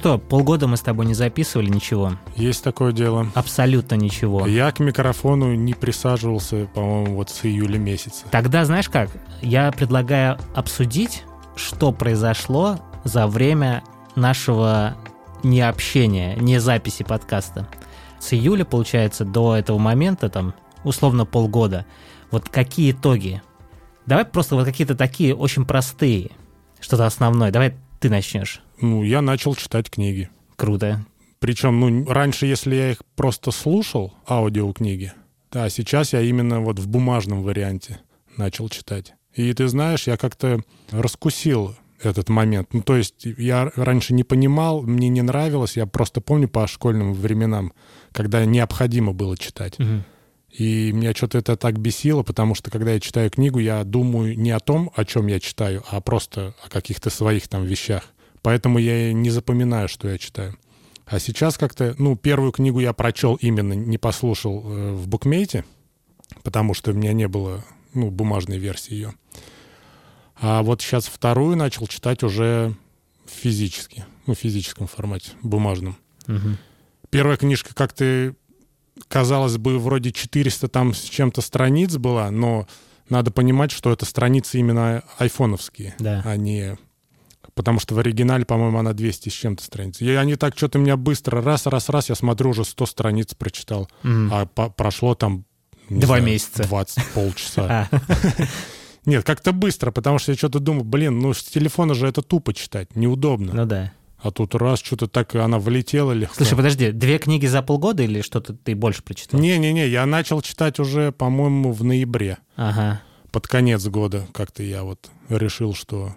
Что, полгода мы с тобой не записывали ничего. Есть такое дело. Абсолютно ничего. Я к микрофону не присаживался, по-моему, вот с июля месяца. Тогда знаешь как? Я предлагаю обсудить, что произошло за время нашего необщения, не записи подкаста. С июля, получается, до этого момента, там, условно полгода. Вот какие итоги? Давай просто вот какие-то такие очень простые, что-то основное. Давай ты начнешь. Ну, я начал читать книги. Круто. Причем, ну, раньше, если я их просто слушал, аудиокниги, да, сейчас я именно вот в бумажном варианте начал читать. И ты знаешь, я как-то раскусил этот момент. Ну, то есть я раньше не понимал, мне не нравилось, я просто помню по школьным временам, когда необходимо было читать. Мгм. И меня что-то это так бесило, потому что когда я читаю книгу, я думаю не о том, о чем я читаю, а просто о каких-то своих там вещах. Поэтому я не запоминаю, что я читаю. А сейчас как-то, ну, первую книгу я прочел именно, не послушал э, в букмейте, потому что у меня не было, ну, бумажной версии ее. А вот сейчас вторую начал читать уже физически, ну, в физическом формате, бумажном. Мгм. Первая книжка как-то, казалось бы, вроде 400 там с чем-то страниц была, но надо понимать, что это страницы именно айфоновские, Да. а не... Потому что в оригинале, по-моему, она 200 с чем-то страниц. И они так что-то меня быстро, раз, раз, раз, я смотрю, уже 100 страниц прочитал. Мгм. А по- прошло там... Два знаю, месяца. 20, полчаса. А, Нет, как-то быстро, потому что я что-то думаю, блин, ну с телефона же это тупо читать, неудобно. ну да. А тут раз, что-то так, она влетела легко. Слушай, подожди, две книги за полгода или что-то ты больше прочитал? Не-не-не, я начал читать уже, по-моему, в ноябре. Ага. Под конец года как-то я вот решил, что...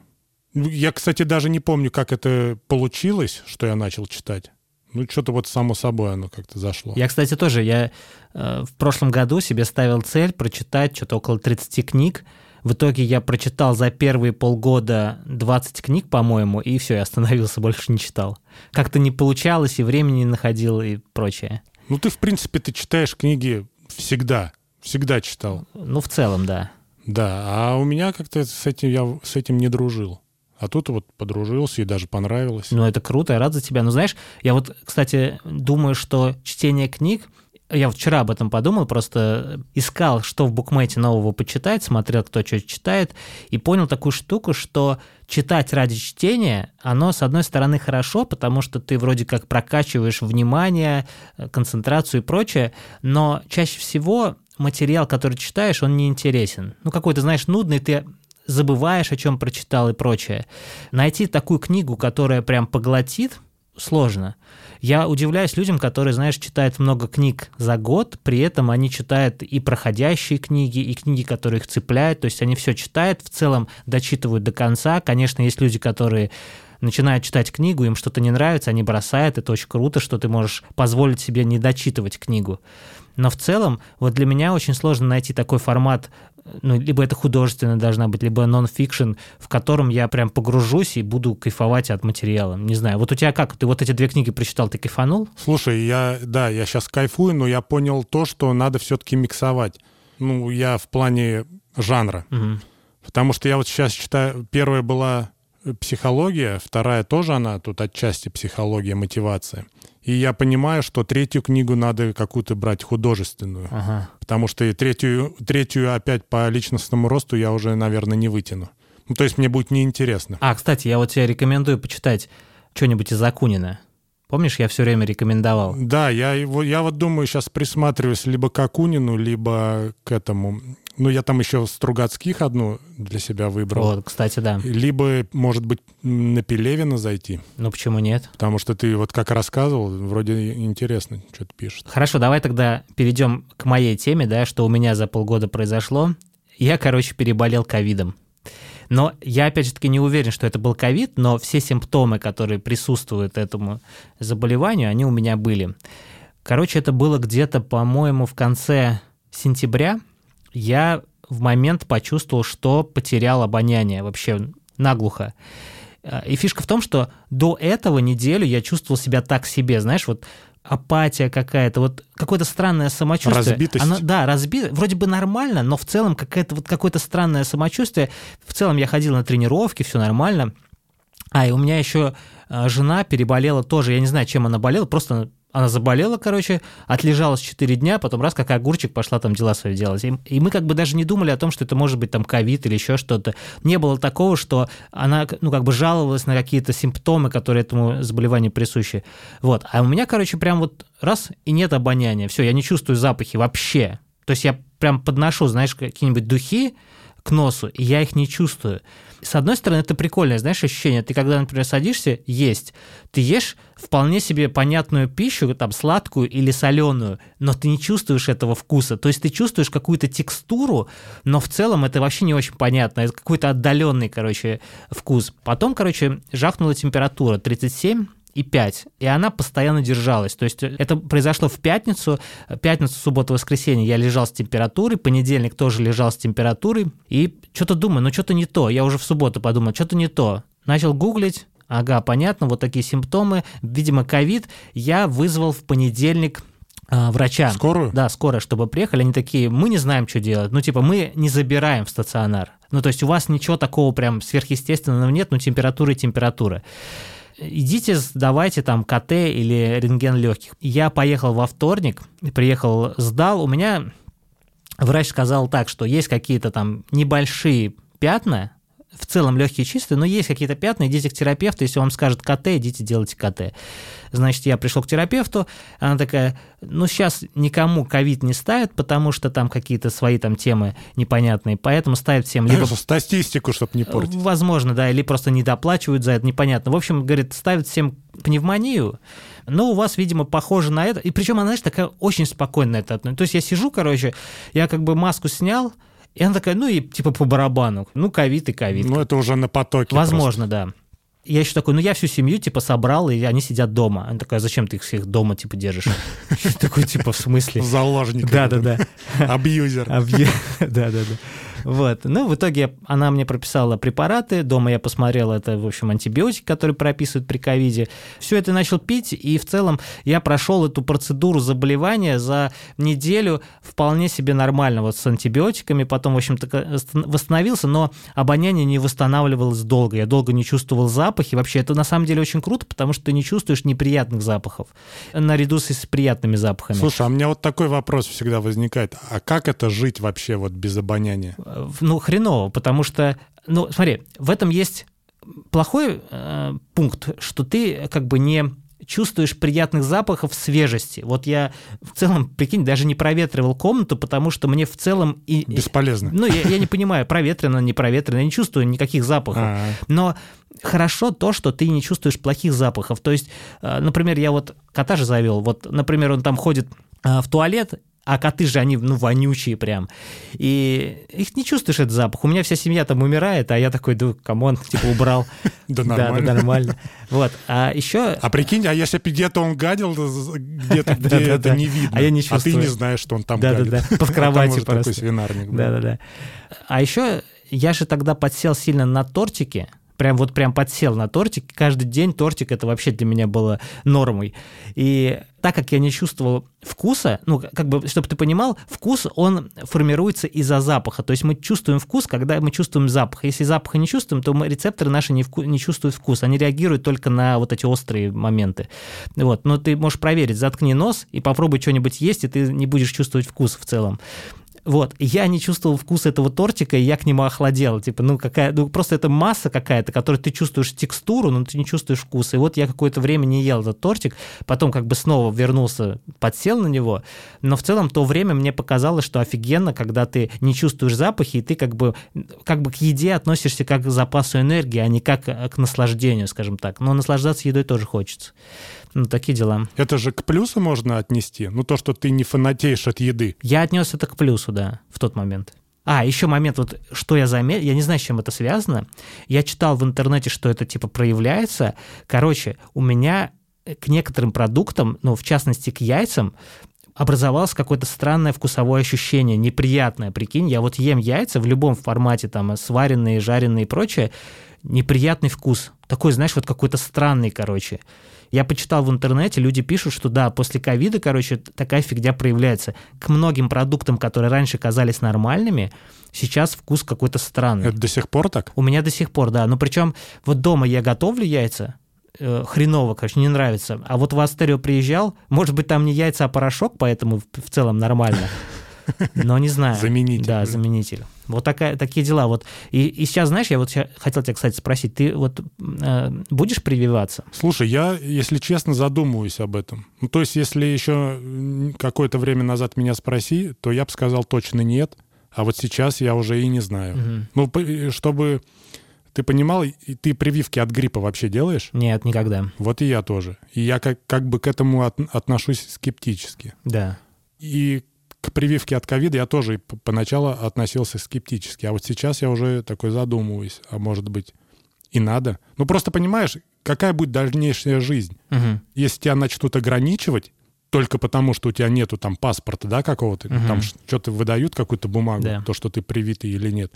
Ну, Я, кстати, даже не помню, как это получилось, что я начал читать. Ну, что-то вот само собой оно как-то зашло. Я, кстати, тоже, я э, в прошлом году себе ставил цель прочитать что-то около 30 книг. В итоге я прочитал за первые полгода 20 книг, по-моему, и все, я остановился, больше не читал. Как-то не получалось, и времени не находил, и прочее. Ну, ты, в принципе, ты читаешь книги всегда. Всегда читал. Ну, в целом, да. Да, а у меня как-то с этим я с этим не дружил. А тут вот подружился и даже понравилось. Ну, это круто, я рад за тебя. Но знаешь, я вот, кстати, думаю, что чтение книг, я вчера об этом подумал, просто искал, что в букмете нового почитать, смотрел, кто что читает, и понял такую штуку, что читать ради чтения, оно, с одной стороны, хорошо, потому что ты вроде как прокачиваешь внимание, э, концентрацию и прочее, но чаще всего материал, который читаешь, он не интересен. Ну, какой-то, знаешь, нудный, ты забываешь, о чем прочитал и прочее. Найти такую книгу, которая прям поглотит, сложно. Я удивляюсь людям, которые, знаешь, читают много книг за год, при этом они читают и проходящие книги, и книги, которые их цепляют, то есть они все читают, в целом дочитывают до конца. Конечно, есть люди, которые начинают читать книгу, им что-то не нравится, они бросают, это очень круто, что ты можешь позволить себе не дочитывать книгу. Но в целом, вот для меня очень сложно найти такой формат, ну, либо это художественная должна быть, либо нон-фикшн, в котором я прям погружусь и буду кайфовать от материала. Не знаю, вот у тебя как? Ты вот эти две книги прочитал, ты кайфанул? Слушай, я, да, я сейчас кайфую, но я понял то, что надо все-таки миксовать. Ну, я в плане жанра. Мгм. Потому что я вот сейчас читаю, первая была психология, вторая тоже она, тут отчасти психология, мотивация. И я понимаю, что третью книгу надо какую-то брать художественную. Ага. Потому что и третью, третью опять по личностному росту я уже, наверное, не вытяну. Ну, то есть мне будет неинтересно. А, кстати, я вот тебе рекомендую почитать что-нибудь из Акунина. Помнишь, я все время рекомендовал? Да, я, его, я вот думаю, сейчас присматриваюсь либо к Акунину, либо к этому. Ну, я там еще Стругацких одну для себя выбрал. Вот, кстати, да. Либо, может быть, на Пелевина зайти. Ну почему нет? Потому что ты вот как рассказывал, вроде интересно, что ты пишешь. Хорошо, давай тогда перейдем к моей теме, да, что у меня за полгода произошло. Я, короче, переболел ковидом. Но я, опять же таки, не уверен, что это был ковид, но все симптомы, которые присутствуют этому заболеванию, они у меня были. Короче, это было где-то, по-моему, в конце сентября. Я в момент почувствовал, что потерял обоняние вообще наглухо. Э, И фишка в том, что до этого неделю я чувствовал себя так себе, знаешь, вот апатия какая-то, вот какое-то странное самочувствие. Разбитость. Оно, да, разби... вроде бы нормально, но в целом какое-то вот какое-то странное самочувствие. В целом я ходил на тренировки, все нормально. А, и у меня еще а, жена переболела тоже, я не знаю, чем она болела, просто она заболела, короче, отлежалась 4 дня, потом раз как огурчик пошла там дела свои делать. И, мы как бы даже не думали о том, что это может быть там ковид или еще что-то. Не было такого, что она, ну, как бы жаловалась на какие-то симптомы, которые этому заболеванию присущи. Вот. А у меня, короче, прям вот раз и нет обоняния. Все, я не чувствую запахи вообще. То есть я прям подношу, знаешь, какие-нибудь духи к носу, и я их не чувствую. С одной стороны, это прикольное, знаешь, ощущение. Ты когда, например, садишься есть, ты ешь вполне себе понятную пищу, там, сладкую или соленую, но ты не чувствуешь этого вкуса. То есть ты чувствуешь какую-то текстуру, но в целом это вообще не очень понятно. Это какой-то отдаленный, короче, вкус. Потом, короче, жахнула температура 37 и 5, и она постоянно держалась. То есть это произошло в пятницу, пятницу, субботу, воскресенье я лежал с температурой, понедельник тоже лежал с температурой, и что-то думаю, ну что-то не то, я уже в субботу подумал, что-то не то. Начал гуглить, ага, понятно, вот такие симптомы, видимо, ковид, я вызвал в понедельник а, врача. Скорую? Да, скорая, чтобы приехали. Они такие, мы не знаем, что делать. Ну, типа, мы не забираем в стационар. Ну, то есть у вас ничего такого прям сверхъестественного нет, но температура и температура идите, сдавайте там КТ или рентген легких. Я поехал во вторник, приехал, сдал, у меня врач сказал так, что есть какие-то там небольшие пятна, в целом легкие чистые, но есть какие-то пятна, идите к терапевту, если вам скажет КТ, идите делайте КТ. Значит, я пришел к терапевту, она такая, ну, сейчас никому ковид не ставят, потому что там какие-то свои там темы непонятные, поэтому ставят всем либо... Статистику, чтобы не портить. Возможно, да, или просто не доплачивают за это, непонятно. В общем, говорит, ставят всем пневмонию, но у вас, видимо, похоже на это. И причем она, знаешь, такая очень спокойная это. То есть я сижу, короче, я как бы маску снял, и она такая, ну и типа по барабану. Ну, ковид и ковид. Ну, это уже на потоке. Возможно, просто. да. Я еще такой, ну я всю семью типа собрал, и они сидят дома. Она такая, зачем ты их всех дома типа держишь? Такой типа в смысле? Заложник. Да, да, да. Абьюзер. Да, да, да. Вот. Ну, в итоге она мне прописала препараты, дома я посмотрел, это, в общем, антибиотик, который прописывают при ковиде. Все это начал пить, и в целом я прошел эту процедуру заболевания за неделю вполне себе нормально, вот с антибиотиками, потом, в общем-то, восстановился, но обоняние не восстанавливалось долго, я долго не чувствовал запахи, вообще это на самом деле очень круто, потому что ты не чувствуешь неприятных запахов, наряду с приятными запахами. Слушай, а у меня вот такой вопрос всегда возникает, а как это жить вообще вот без обоняния? Ну, хреново, потому что, ну, смотри, в этом есть плохой э, пункт, что ты как бы не чувствуешь приятных запахов свежести. Вот я в целом, прикинь, даже не проветривал комнату, потому что мне в целом... И, Бесполезно. Ну, я, я не понимаю, проветрено, не проветрено, я не чувствую никаких запахов. А-а-а. Но хорошо то, что ты не чувствуешь плохих запахов. То есть, э, например, я вот кота же завел, вот, например, он там ходит э, в туалет, а коты же, они, ну, вонючие прям. И их не чувствуешь этот запах. У меня вся семья там умирает, а я такой, да, come on, типа, убрал. Да нормально. Да, нормально. Вот. А еще... А прикинь, а если где-то он гадил, где-то, где это не видно, а я не чувствую. А ты не знаешь, что он там гадит. Да-да-да, под кроватью просто. такой свинарник. Да-да-да. А еще я же тогда подсел сильно на тортики, прям вот прям подсел на тортик. Каждый день тортик это вообще для меня было нормой. И так как я не чувствовал вкуса, ну, как бы, чтобы ты понимал, вкус, он формируется из-за запаха. То есть мы чувствуем вкус, когда мы чувствуем запах. Если запаха не чувствуем, то мы, рецепторы наши не, вку- не чувствуют вкус. Они реагируют только на вот эти острые моменты. Вот. Но ты можешь проверить, заткни нос и попробуй что-нибудь есть, и ты не будешь чувствовать вкус в целом. Вот, я не чувствовал вкус этого тортика, и я к нему охладел. Типа, ну, какая, ну, просто это масса какая-то, которой ты чувствуешь текстуру, но ты не чувствуешь вкуса. И вот я какое-то время не ел этот тортик, потом как бы снова вернулся, подсел на него. Но в целом то время мне показалось, что офигенно, когда ты не чувствуешь запахи, и ты как бы, как бы к еде относишься как к запасу энергии, а не как к наслаждению, скажем так. Но наслаждаться едой тоже хочется. Ну, такие дела. Это же к плюсу можно отнести? Ну, то, что ты не фанатеешь от еды. Я отнес это к плюсу, да, в тот момент. А, еще момент, вот что я заметил, я не знаю, с чем это связано. Я читал в интернете, что это типа проявляется. Короче, у меня к некоторым продуктам, ну, в частности, к яйцам, образовалось какое-то странное вкусовое ощущение, неприятное, прикинь, я вот ем яйца в любом формате, там, сваренные, жареные и прочее, неприятный вкус. Такой, знаешь, вот какой-то странный, короче. Я почитал в интернете, люди пишут, что да, после ковида, короче, такая фигня проявляется. К многим продуктам, которые раньше казались нормальными, сейчас вкус какой-то странный. Это до сих пор так? У меня до сих пор, да. Ну, причем вот дома я готовлю яйца, э, хреново, короче, не нравится. А вот в Астерио приезжал, может быть, там не яйца, а порошок, поэтому в целом нормально. Но не знаю. Заменитель. Да, заменитель. Вот такая, такие дела. Вот. И, и сейчас, знаешь, я вот хотел тебя, кстати, спросить, ты вот э, будешь прививаться? Слушай, я, если честно, задумываюсь об этом. Ну, то есть, если еще какое-то время назад меня спроси, то я бы сказал точно нет. А вот сейчас я уже и не знаю. Угу. Ну, чтобы ты понимал, ты прививки от гриппа вообще делаешь? Нет, никогда. Вот и я тоже. И я как, как бы к этому от, отношусь скептически. Да. И к прививке от ковида я тоже поначалу относился скептически. А вот сейчас я уже такой задумываюсь. А может быть и надо? Ну просто понимаешь, какая будет дальнейшая жизнь? Угу. Если тебя начнут ограничивать, только потому, что у тебя нету там паспорта, да, какого-то, угу. там что-то выдают какую-то бумагу, да. то, что ты привитый или нет.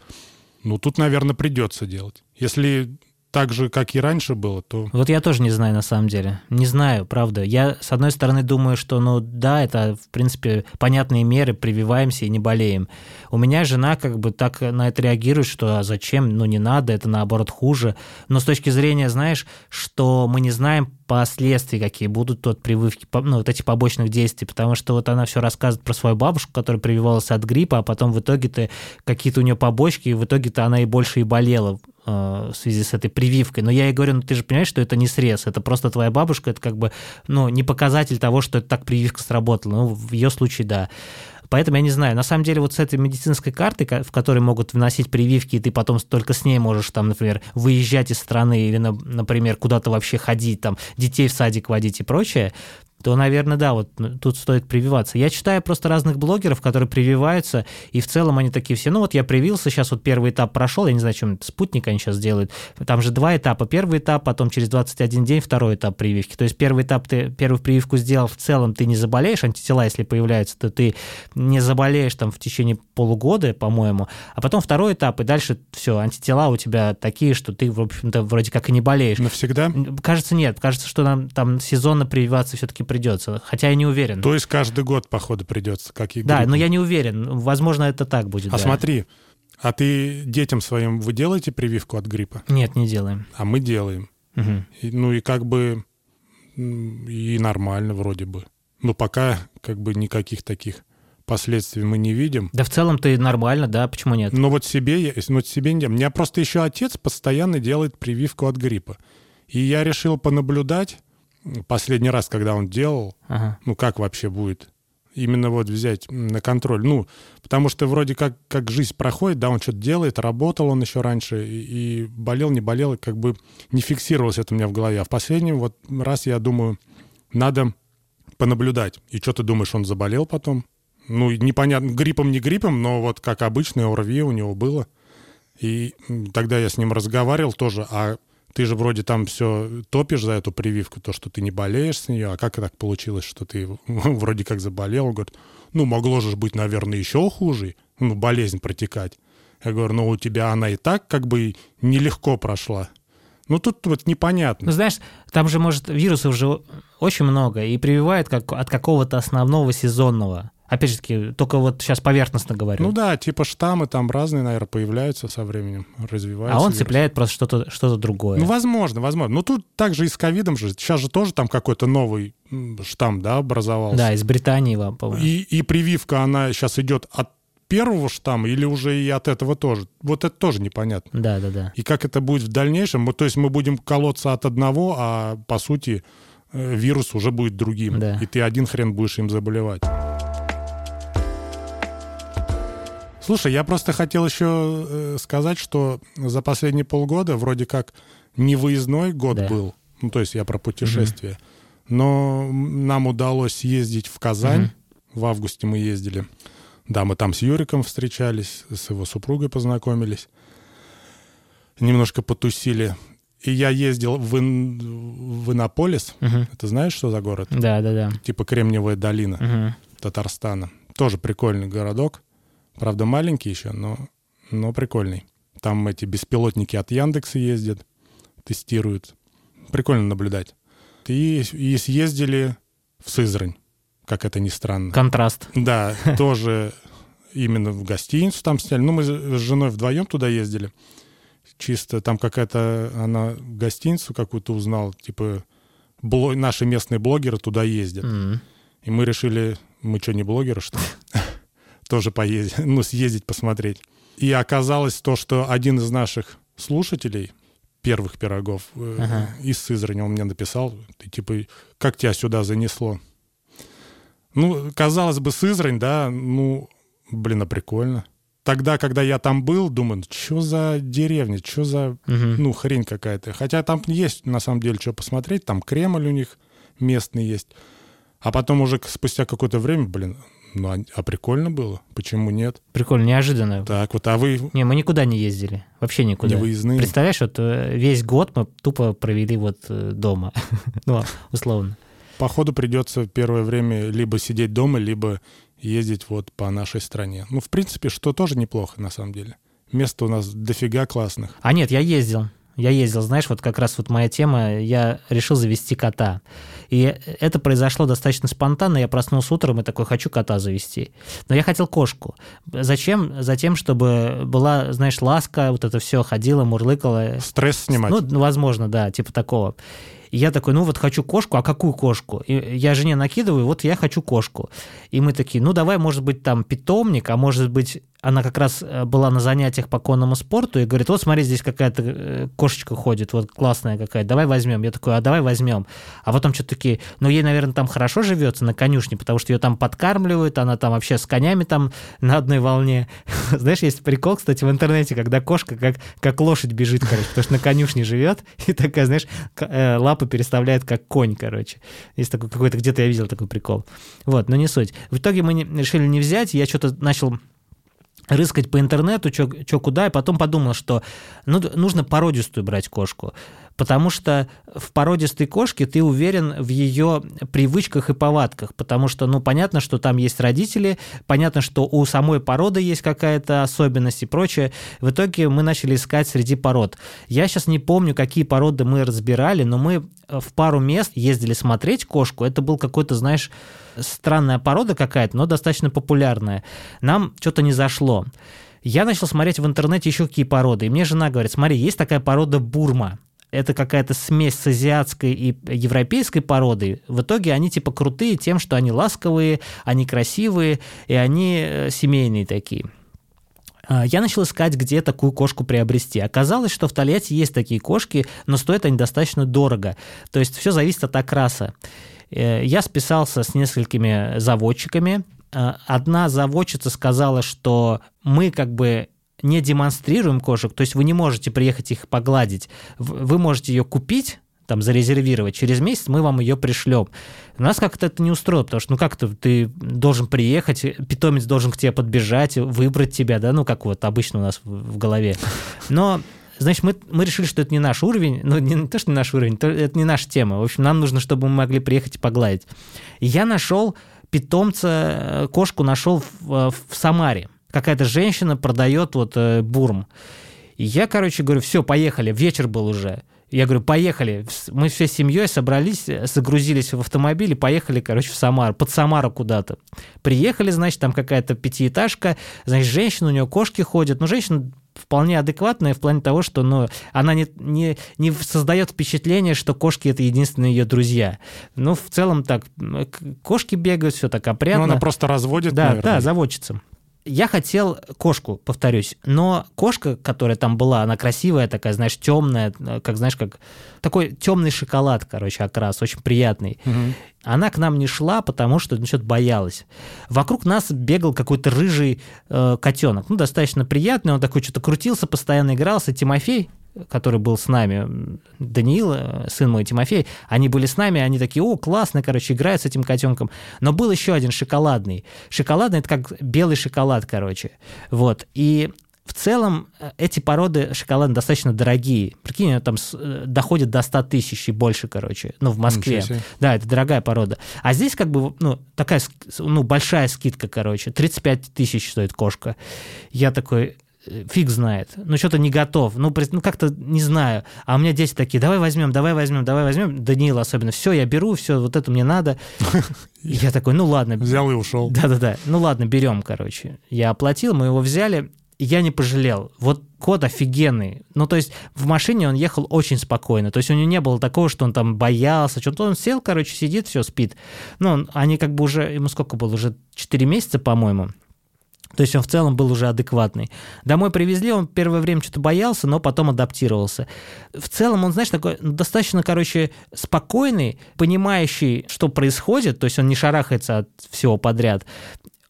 Ну, тут, наверное, придется делать. Если так же, как и раньше было, то... Вот я тоже не знаю, на самом деле. Не знаю, правда. Я, с одной стороны, думаю, что, ну, да, это, в принципе, понятные меры, прививаемся и не болеем. У меня жена как бы так на это реагирует, что а зачем, ну, не надо, это, наоборот, хуже. Но с точки зрения, знаешь, что мы не знаем последствия, какие будут от прививки, ну, вот этих побочных действий, потому что вот она все рассказывает про свою бабушку, которая прививалась от гриппа, а потом в итоге-то какие-то у нее побочки, и в итоге-то она и больше и болела э, в связи с этой прививкой. Но я ей говорю, ну ты же понимаешь, что это не срез, это просто твоя бабушка, это как бы, ну, не показатель того, что это так прививка сработала. Ну, в ее случае, да. Поэтому я не знаю. На самом деле вот с этой медицинской картой, в которой могут вносить прививки, и ты потом только с ней можешь там, например, выезжать из страны или, например, куда-то вообще ходить, там, детей в садик водить и прочее, то, наверное, да, вот ну, тут стоит прививаться. Я читаю просто разных блогеров, которые прививаются, и в целом они такие все, ну вот я привился, сейчас вот первый этап прошел, я не знаю, чем спутник они сейчас делают, там же два этапа, первый этап, потом через 21 день второй этап прививки. То есть первый этап ты первую прививку сделал, в целом ты не заболеешь, антитела, если появляются, то ты не заболеешь там в течение полугода, по-моему, а потом второй этап, и дальше все, антитела у тебя такие, что ты, в общем-то, вроде как и не болеешь. Навсегда? Кажется, нет, кажется, что нам там сезонно прививаться все-таки придется, хотя я не уверен. То есть каждый год, походу, придется, как и Да, но я не уверен. Возможно, это так будет. А да. смотри, а ты детям своим вы делаете прививку от гриппа? Нет, не делаем. А мы делаем. Угу. И, ну и как бы и нормально вроде бы. Но пока как бы никаких таких последствий мы не видим. Да в целом-то и нормально, да, почему нет? Но вот себе, ну, себе не У меня просто еще отец постоянно делает прививку от гриппа. И я решил понаблюдать, последний раз, когда он делал, ага. ну как вообще будет именно вот взять на контроль. Ну, потому что вроде как, как жизнь проходит, да, он что-то делает, работал он еще раньше, и, и болел, не болел, и как бы не фиксировалось это у меня в голове. А в последнем вот раз я думаю, надо понаблюдать. И что ты думаешь, он заболел потом? Ну, непонятно, гриппом, не гриппом, но вот как обычно ОРВИ у него было. И тогда я с ним разговаривал тоже, а ты же вроде там все топишь за эту прививку, то, что ты не болеешь с нее, а как так получилось, что ты вроде как заболел? Он говорит, ну, могло же быть, наверное, еще хуже, ну, болезнь протекать. Я говорю, ну, у тебя она и так как бы нелегко прошла. Ну, тут вот непонятно. Ну, знаешь, там же, может, вирусов уже очень много, и прививают как от какого-то основного сезонного. Опять же таки, только вот сейчас поверхностно говорю. Ну да, типа штаммы там разные, наверное, появляются со временем, развиваются. А он вирус. цепляет просто что-то что другое. Ну, возможно, возможно. Ну, тут также и с ковидом же. Сейчас же тоже там какой-то новый штамм, да, образовался. Да, из Британии, по-моему. И, и прививка, она сейчас идет от первого штамма или уже и от этого тоже? Вот это тоже непонятно. Да, да, да. И как это будет в дальнейшем? То есть мы будем колоться от одного, а по сути э, вирус уже будет другим. Да. И ты один хрен будешь им заболевать. Слушай, я просто хотел еще э, сказать, что за последние полгода вроде как не выездной год да. был, ну то есть я про путешествие, угу. но нам удалось ездить в Казань, угу. в августе мы ездили. Да, мы там с Юриком встречались, с его супругой познакомились, немножко потусили. И я ездил в, Ин... в Иннополис. Угу. Это знаешь, что за город? Да, да, да. Типа Кремниевая долина угу. Татарстана. Тоже прикольный городок. Правда, маленький еще, но, но прикольный. Там эти беспилотники от Яндекса ездят, тестируют. Прикольно наблюдать. И, и съездили в Сызрань, как это ни странно. Контраст. Да, тоже именно в гостиницу там сняли. Ну, мы с женой вдвоем туда ездили. Чисто там какая-то, она гостиницу какую-то узнала, типа блог, наши местные блогеры туда ездят. М. И мы решили, мы что, не блогеры, что ли? Тоже поездить, ну, съездить, посмотреть. И оказалось то, что один из наших слушателей, первых пирогов, э, Ага. из Сызрани, он мне написал, ты типа, как тебя сюда занесло? Ну, казалось бы, Сызрань, да, ну, блин, а прикольно. Тогда, когда я там был, думаю, что за деревня, что за, Мгм. ну, хрень какая-то. Хотя там есть, на самом деле, что посмотреть. Там Кремль у них местный есть. А потом уже спустя какое-то время, блин, ну, а, а прикольно было. Почему нет? Прикольно, неожиданно. Так вот, а вы Не, мы никуда не ездили. Вообще никуда. не выездные? Представляешь, вот э, весь год мы тупо провели вот э, дома. ну, условно. Походу придется первое время либо сидеть дома, либо ездить вот по нашей стране. Ну, в принципе, что тоже неплохо, на самом деле. Мест у нас дофига классных. А нет, я ездил. Я ездил, знаешь, вот как раз вот моя тема, я решил завести кота. И это произошло достаточно спонтанно. Я проснулся утром и такой, хочу кота завести. Но я хотел кошку. Зачем? Затем, чтобы была, знаешь, ласка, вот это все ходила, мурлыкала. Стресс снимать. Ну, возможно, да, типа такого. И я такой, ну вот хочу кошку, а какую кошку? И я жене накидываю, вот я хочу кошку. И мы такие, ну давай, может быть, там питомник, а может быть, она как раз э, была на занятиях по конному спорту и говорит, вот смотри, здесь какая-то э, кошечка ходит, вот классная какая-то, давай возьмем. Я такой, а давай возьмем. А потом что-то такие, ну ей, наверное, там хорошо живется на конюшне, потому что ее там подкармливают, она там вообще с конями там на одной волне. Знаешь, есть прикол, кстати, в интернете, когда кошка как, как лошадь бежит, короче, потому что на конюшне живет, и такая, знаешь, э, лапы переставляет как конь, короче. Есть такой какой-то, где-то я видел такой прикол. Вот, но не суть. В итоге мы решили не взять, я что-то начал рыскать по интернету, что куда, и потом подумал, что ну, нужно породистую брать кошку, потому что в породистой кошке ты уверен в ее привычках и повадках, потому что, ну, понятно, что там есть родители, понятно, что у самой породы есть какая-то особенность и прочее. В итоге мы начали искать среди пород. Я сейчас не помню, какие породы мы разбирали, но мы э, в пару мест ездили смотреть кошку. Это был какой-то, знаешь, странная порода какая-то, но достаточно популярная. Нам что-то не зашло. Я начал смотреть в интернете еще какие породы, и мне жена говорит, смотри, есть такая порода бурма. Это какая-то смесь с азиатской и европейской породой. В итоге они типа крутые тем, что они ласковые, они красивые, и они э, семейные такие. А, Я начал искать, где такую кошку приобрести. Оказалось, что в Тольятти есть такие кошки, но стоят они достаточно дорого. То есть все зависит от окраса. Э, Я списался с несколькими заводчиками. Э, Одна заводчица сказала, что мы как бы не демонстрируем кошек, то есть вы не можете приехать их погладить. Вы можете ее купить, там, зарезервировать. Через месяц мы вам ее пришлем. Нас как-то это не устроило, потому что, ну, как-то ты должен приехать, питомец должен к тебе подбежать, выбрать тебя, да, ну, как вот обычно у нас в, голове. Но Значит, мы, мы решили, что это не наш уровень, ну, не то, что не наш уровень, то это не наша тема. В общем, нам нужно, чтобы мы могли приехать и погладить. Я нашел питомца, э, кошку нашел в, э, в Самаре. Какая-то женщина продает вот э, бурм. И я, короче, говорю, все, поехали, вечер был уже. Я говорю, поехали. Мы все семьей собрались, э, загрузились в автомобиль и поехали, короче, в Самару, под Самару куда-то. Приехали, значит, там какая-то пятиэтажка, значит, женщина, у нее кошки ходят. Ну, женщина вполне адекватная в плане того, что ну, она не, не, не создает впечатление, что кошки это единственные ее друзья. Ну, в целом так, кошки бегают, все так Ну, опрятно. она просто разводит, Да, наверное. да, заводчица. Я хотел кошку, повторюсь, но кошка, которая там была, она красивая такая, знаешь, темная, как, знаешь, как такой темный шоколад, короче, окрас, очень приятный. Мгм. Она к нам не шла, потому что ну, что-то боялась. Вокруг нас бегал какой-то рыжий э, котенок, ну, достаточно приятный, он такой что-то крутился, постоянно игрался. Тимофей, который был с нами, Даниил, э, сын мой Тимофей, они были с нами, они такие, о, классно, короче, играют с этим котенком. Но был еще один шоколадный. Шоколадный – это как белый шоколад, короче. Вот. И в целом э, эти породы шоколада достаточно дорогие. Прикинь, там э, доходят до 100 тысяч и больше, короче, ну, в Москве. Да, это дорогая порода. А здесь как бы, ну, такая, ну, большая скидка, короче. 35 тысяч стоит кошка. Я такой, фиг знает, ну что-то не готов, ну, ну как-то не знаю. А у меня дети такие, давай возьмем, давай возьмем, давай возьмем. Даниил особенно, все, я беру, все, вот это мне надо. Я такой, ну ладно. Взял и ушел. Да-да-да, ну ладно, берем, короче. Я оплатил, мы его взяли, я не пожалел. Вот кот офигенный. Ну, то есть в машине он ехал очень спокойно. То есть у него не было такого, что он там боялся. Что-то он сел, короче, сидит, все, спит. Ну, они как бы уже, ему сколько было? Уже 4 месяца, по-моему. То есть он в целом был уже адекватный. Домой привезли, он первое время что-то боялся, но потом адаптировался. В целом он, знаешь, такой ну, достаточно, короче, спокойный, понимающий, что происходит, то есть он не шарахается от всего подряд.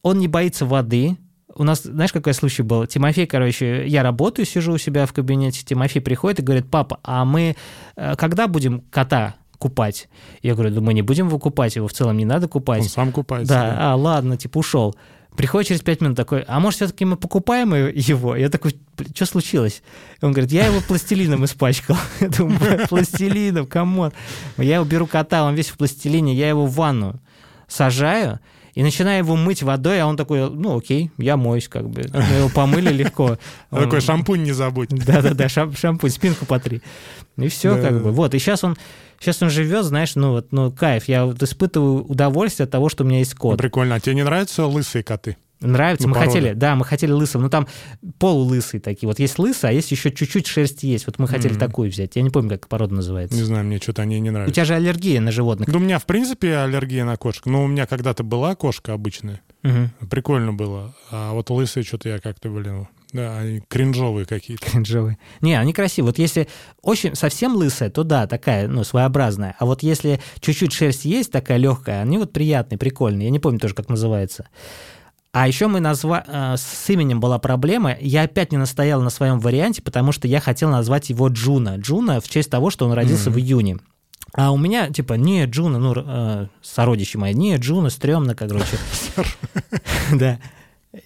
Он не боится воды, у нас, знаешь, какой случай был? Тимофей, короче, я работаю, сижу у себя в кабинете, Тимофей приходит и говорит, папа, а мы э, когда будем кота купать? Я говорю, да мы не будем его купать, его в целом не надо купать. Он сам купается. Да, да. а, ладно, типа ушел. Приходит через пять минут такой, а может, все-таки мы покупаем его? Я такой, что случилось? Он говорит, я его пластилином испачкал. Я думаю, пластилином, come on. Я его беру кота, он весь в пластилине, я его в ванну сажаю, и начинаю его мыть водой, а он такой, ну окей, я моюсь как бы. Мы его помыли легко. Такой шампунь не забудь. Да-да-да, шампунь, спинку потри. И все как бы. Вот, и сейчас он Сейчас он живет, знаешь, ну вот, ну кайф. Я вот испытываю удовольствие от того, что у меня есть кот. Ну, прикольно. А тебе не нравятся лысые коты? Нравится. Ну, мы порода. хотели, да, мы хотели лысого. Ну, там полулысые такие. Вот есть лысый, а есть еще чуть-чуть шерсть есть. Вот мы хотели mm-hmm. такую взять. Я не помню, как порода называется. Не знаю, мне что-то они не нравятся. У тебя же аллергия на животных. Да у меня, в принципе, аллергия на кошек. Но у меня когда-то была кошка обычная. Угу. Прикольно было. А вот лысые что-то я как-то, блин, да, они кринжовые какие-то. Кринжовые. Не, они красивые. Вот если очень совсем лысая, то да, такая, ну, своеобразная. А вот если чуть-чуть шерсть есть, такая легкая, они вот приятные, прикольные. Я не помню тоже, как называется. А еще мы назва... Э, с именем была проблема. Я опять не настоял на своем варианте, потому что я хотел назвать его Джуна. Джуна в честь того, что он родился mm-hmm. в июне. А у меня, типа, не Джуна, ну, э, сородичи мои, не Джуна, стрёмно, короче. Да.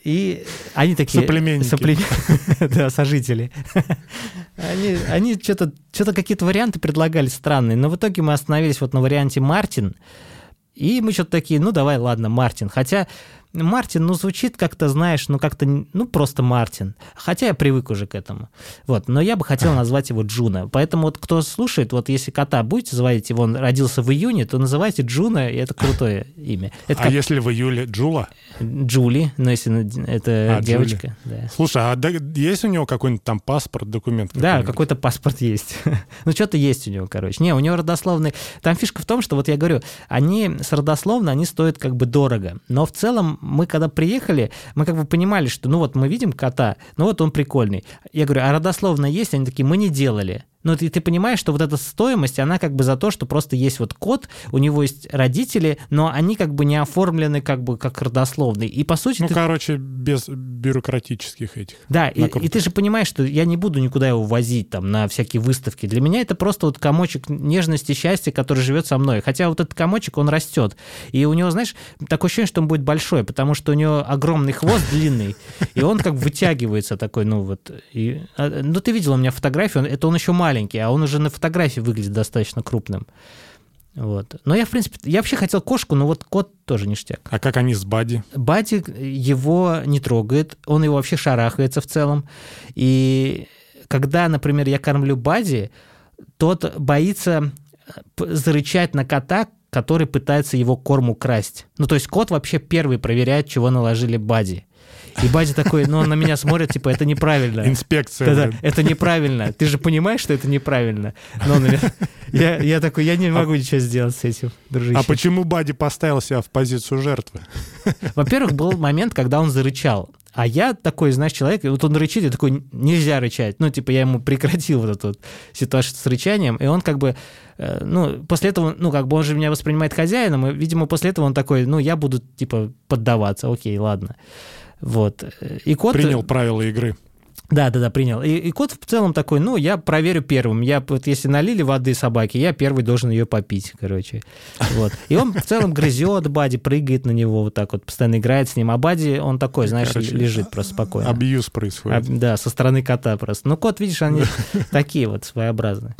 И они такие... Соплеменники. Сопле... да, сожители. они они что-то что какие-то варианты предлагали странные, но в итоге мы остановились вот на варианте Мартин, и мы что-то такие, ну давай, ладно, Мартин. Хотя Мартин, ну, звучит как-то, знаешь, ну, как-то, ну, просто Мартин. Хотя я привык уже к этому. Вот, но я бы хотел назвать его Джуна. Поэтому вот кто слушает, вот если кота будете звать, его он родился в июне, то называйте Джуна, и это крутое имя. Это а как... если в июле Джула? Джули, ну, если это а, девочка. Да. Слушай, а есть у него какой-нибудь там паспорт, документ? Да, какой-то паспорт есть. ну, что-то есть у него, короче. Не, у него родословный... Там фишка в том, что вот я говорю, они с родословно, они стоят как бы дорого. Но в целом мы когда приехали, мы как бы понимали, что ну вот мы видим кота, ну вот он прикольный. Я говорю, а родословно есть? Они такие, мы не делали. Ну, ты, ты понимаешь, что вот эта стоимость, она как бы за то, что просто есть вот кот, у него есть родители, но они как бы не оформлены как бы как родословный. И по сути... Ну, ты... короче, без бюрократических этих. Да, и, и ты же понимаешь, что я не буду никуда его возить там на всякие выставки. Для меня это просто вот комочек нежности, счастья, который живет со мной. Хотя вот этот комочек, он растет. И у него, знаешь, такое ощущение, что он будет большой, потому что у него огромный хвост длинный, и он как вытягивается такой, ну вот. И, а, ну, ты видел у меня фотографию, это он еще маленький маленький, а он уже на фотографии выглядит достаточно крупным. Вот. Но я, в принципе, я вообще хотел кошку, но вот кот тоже ништяк. А как они с Бади? Бади его не трогает, он его вообще шарахается в целом. И когда, например, я кормлю Бади, тот боится зарычать на кота, который пытается его корм украсть. Ну, то есть кот вообще первый проверяет, чего наложили Бади. И Бади такой, ну, он на меня смотрит, типа, это неправильно. Инспекция. Да-да, это неправильно. Ты же понимаешь, что это неправильно. Но он, я, я такой, я не а могу а, ничего сделать с этим, дружище. А почему Бади поставил себя в позицию жертвы? Во-первых, был момент, когда он зарычал. А я такой, знаешь, человек, вот он рычит, я такой, нельзя рычать. Ну, типа, я ему прекратил вот эту вот ситуацию с рычанием, и он как бы, э, ну, после этого, ну, как бы он же меня воспринимает хозяином, и, видимо, после этого он такой, ну, я буду, типа, поддаваться, окей, ладно. Вот. И кот... Принял правила игры. Да, да, да, принял. И, и кот в целом такой, ну, я проверю первым. Я вот если налили воды собаке, я первый должен ее попить, короче. Вот. И он в целом грызет Бади, прыгает на него вот так вот, постоянно играет с ним. А Бади, он такой, знаешь, короче, лежит просто спокойно. Абьюз происходит. А, да, со стороны кота просто. Ну, кот, видишь, они такие вот своеобразные.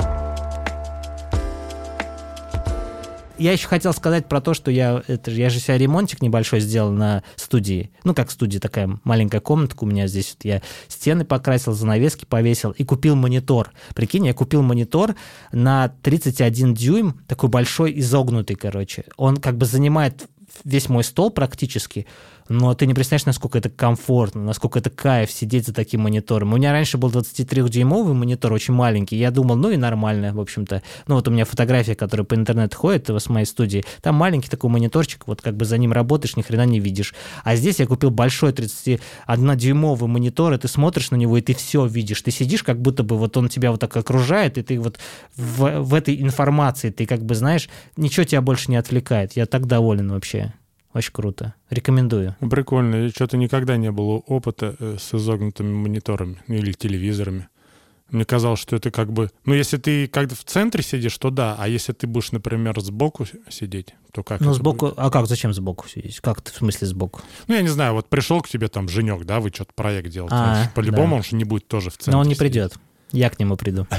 Я еще хотел сказать про то, что я, это, я же себе ремонтик небольшой сделал на студии. Ну, как студия, такая маленькая комнатка у меня здесь. Вот я стены покрасил, занавески повесил и купил монитор. Прикинь, я купил монитор на 31 дюйм, такой большой, изогнутый, короче. Он как бы занимает весь мой стол практически, но ты не представляешь, насколько это комфортно, насколько это кайф сидеть за таким монитором. У меня раньше был 23-дюймовый монитор, очень маленький. Я думал, ну и нормально, в общем-то. Ну вот у меня фотография, которая по интернету ходит с моей студии, там маленький такой мониторчик, вот как бы за ним работаешь, ни хрена не видишь. А здесь я купил большой 31-дюймовый монитор, и ты смотришь на него, и ты все видишь. Ты сидишь, как будто бы вот он тебя вот так окружает, и ты вот в, в этой информации, ты как бы знаешь, ничего тебя больше не отвлекает. Я так доволен вообще. Очень круто. Рекомендую. Прикольно. Что-то никогда не было опыта э, с изогнутыми мониторами или телевизорами. Мне казалось, что это как бы... Ну, если ты как-то в центре сидишь, то да. А если ты будешь, например, сбоку сидеть, то как Ну, сбоку... Будет? А как? Зачем сбоку сидеть? Как ты в смысле сбоку? Ну, я не знаю. Вот пришел к тебе там женек, да, вы что-то проект делаете. А, По-любому да. он же не будет тоже в центре Но он не сидеть. придет. Я к нему приду.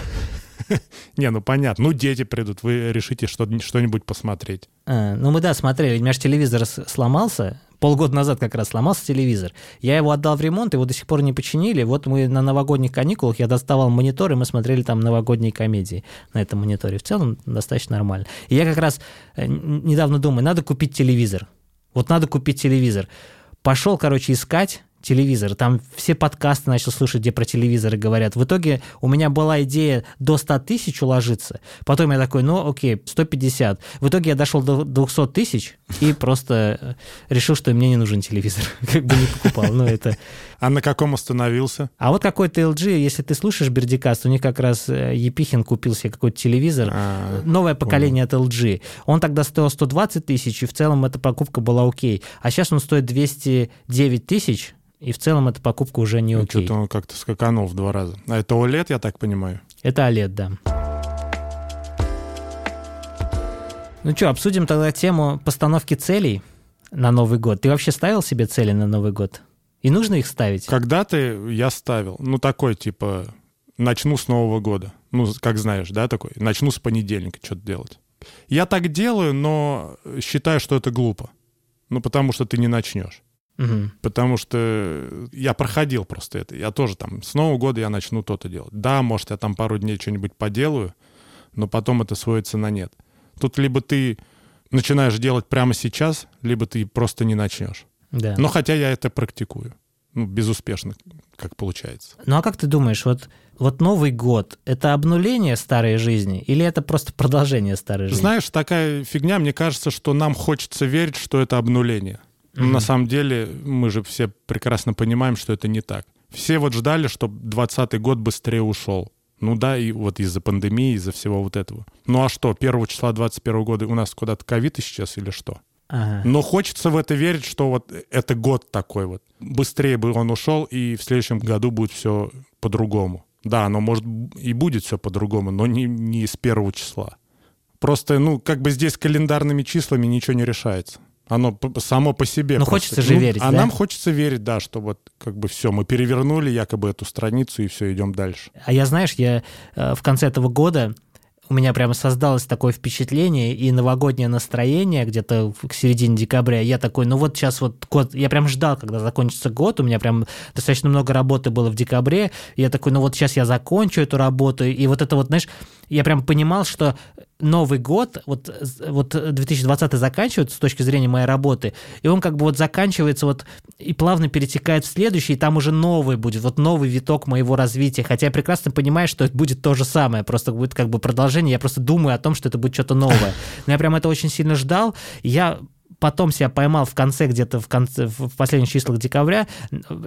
Не, ну понятно. Ну, дети придут, вы решите что-нибудь посмотреть. А, ну, мы, да, смотрели. У меня же телевизор сломался. Полгода назад как раз сломался телевизор. Я его отдал в ремонт, его до сих пор не починили. Вот мы на новогодних каникулах, я доставал монитор, и мы смотрели там новогодние комедии на этом мониторе. В целом достаточно нормально. И я как раз э, недавно думаю, надо купить телевизор. Вот надо купить телевизор. Пошел, короче, искать телевизор. Там все подкасты начал слушать, где про телевизоры говорят. В итоге у меня была идея до 100 тысяч уложиться. Потом я такой, ну окей, 150. В итоге я дошел до 200 тысяч и просто э, решил, что мне не нужен телевизор. Как бы не покупал. Ну это... А на каком остановился? А вот какой-то LG, если ты слушаешь Бердикаст, у них как раз э, Епихин купил себе какой-то телевизор. А, Новое поколение от LG. Он тогда стоил 120 тысяч, и в целом эта покупка была окей. А сейчас он стоит 209 тысяч, и в целом эта покупка уже не ну, окей. Что-то он как-то скаканул в два раза. А это OLED, я так понимаю? Это OLED, да. Ну что, обсудим тогда тему постановки целей на Новый год. Ты вообще ставил себе цели на Новый год? И нужно их ставить? Когда-то я ставил. Ну, такой, типа, начну с Нового года. Ну, как знаешь, да, такой. Начну с понедельника что-то делать. Я так делаю, но считаю, что это глупо. Ну, потому что ты не начнешь. Угу. Потому что я проходил просто это. Я тоже там с Нового года я начну то-то делать. Да, может, я там пару дней что-нибудь поделаю, но потом это сводится на нет. Тут либо ты начинаешь делать прямо сейчас, либо ты просто не начнешь. Да. Но хотя я это практикую. Ну, безуспешно, как получается. Ну а как ты думаешь, вот, вот Новый год — это обнуление старой жизни или это просто продолжение старой жизни? Знаешь, такая фигня, мне кажется, что нам хочется верить, что это обнуление. Mm-hmm. На самом деле мы же все прекрасно понимаем, что это не так. Все вот ждали, чтобы 2020 год быстрее ушел. Ну да, и вот из-за пандемии, из-за всего вот этого. Ну а что, первого числа 21 года у нас куда-то ковид исчез или что? Ага. Но хочется в это верить, что вот это год такой вот. Быстрее бы он ушел, и в следующем году будет все по-другому. Да, оно может и будет все по-другому, но не, не с первого числа. Просто, ну, как бы здесь календарными числами ничего не решается. Оно само по себе. Ну, хочется же ну, верить, А да? нам хочется верить, да, что вот как бы все, мы перевернули якобы эту страницу и все, идем дальше. А я, знаешь, я э, в конце этого года у меня прямо создалось такое впечатление и новогоднее настроение где-то к середине декабря. Я такой, ну вот сейчас вот год, я прям ждал, когда закончится год, у меня прям достаточно много работы было в декабре, я такой, ну вот сейчас я закончу эту работу, и вот это вот, знаешь, я прям понимал, что Новый год, вот, вот 2020 заканчивается с точки зрения моей работы, и он как бы вот заканчивается вот и плавно перетекает в следующий, и там уже новый будет, вот новый виток моего развития, хотя я прекрасно понимаю, что это будет то же самое, просто будет как бы продолжение, я просто думаю о том, что это будет что-то новое. Но я прям это очень сильно ждал, я потом себя поймал в конце, где-то в, конце, в последних числах декабря,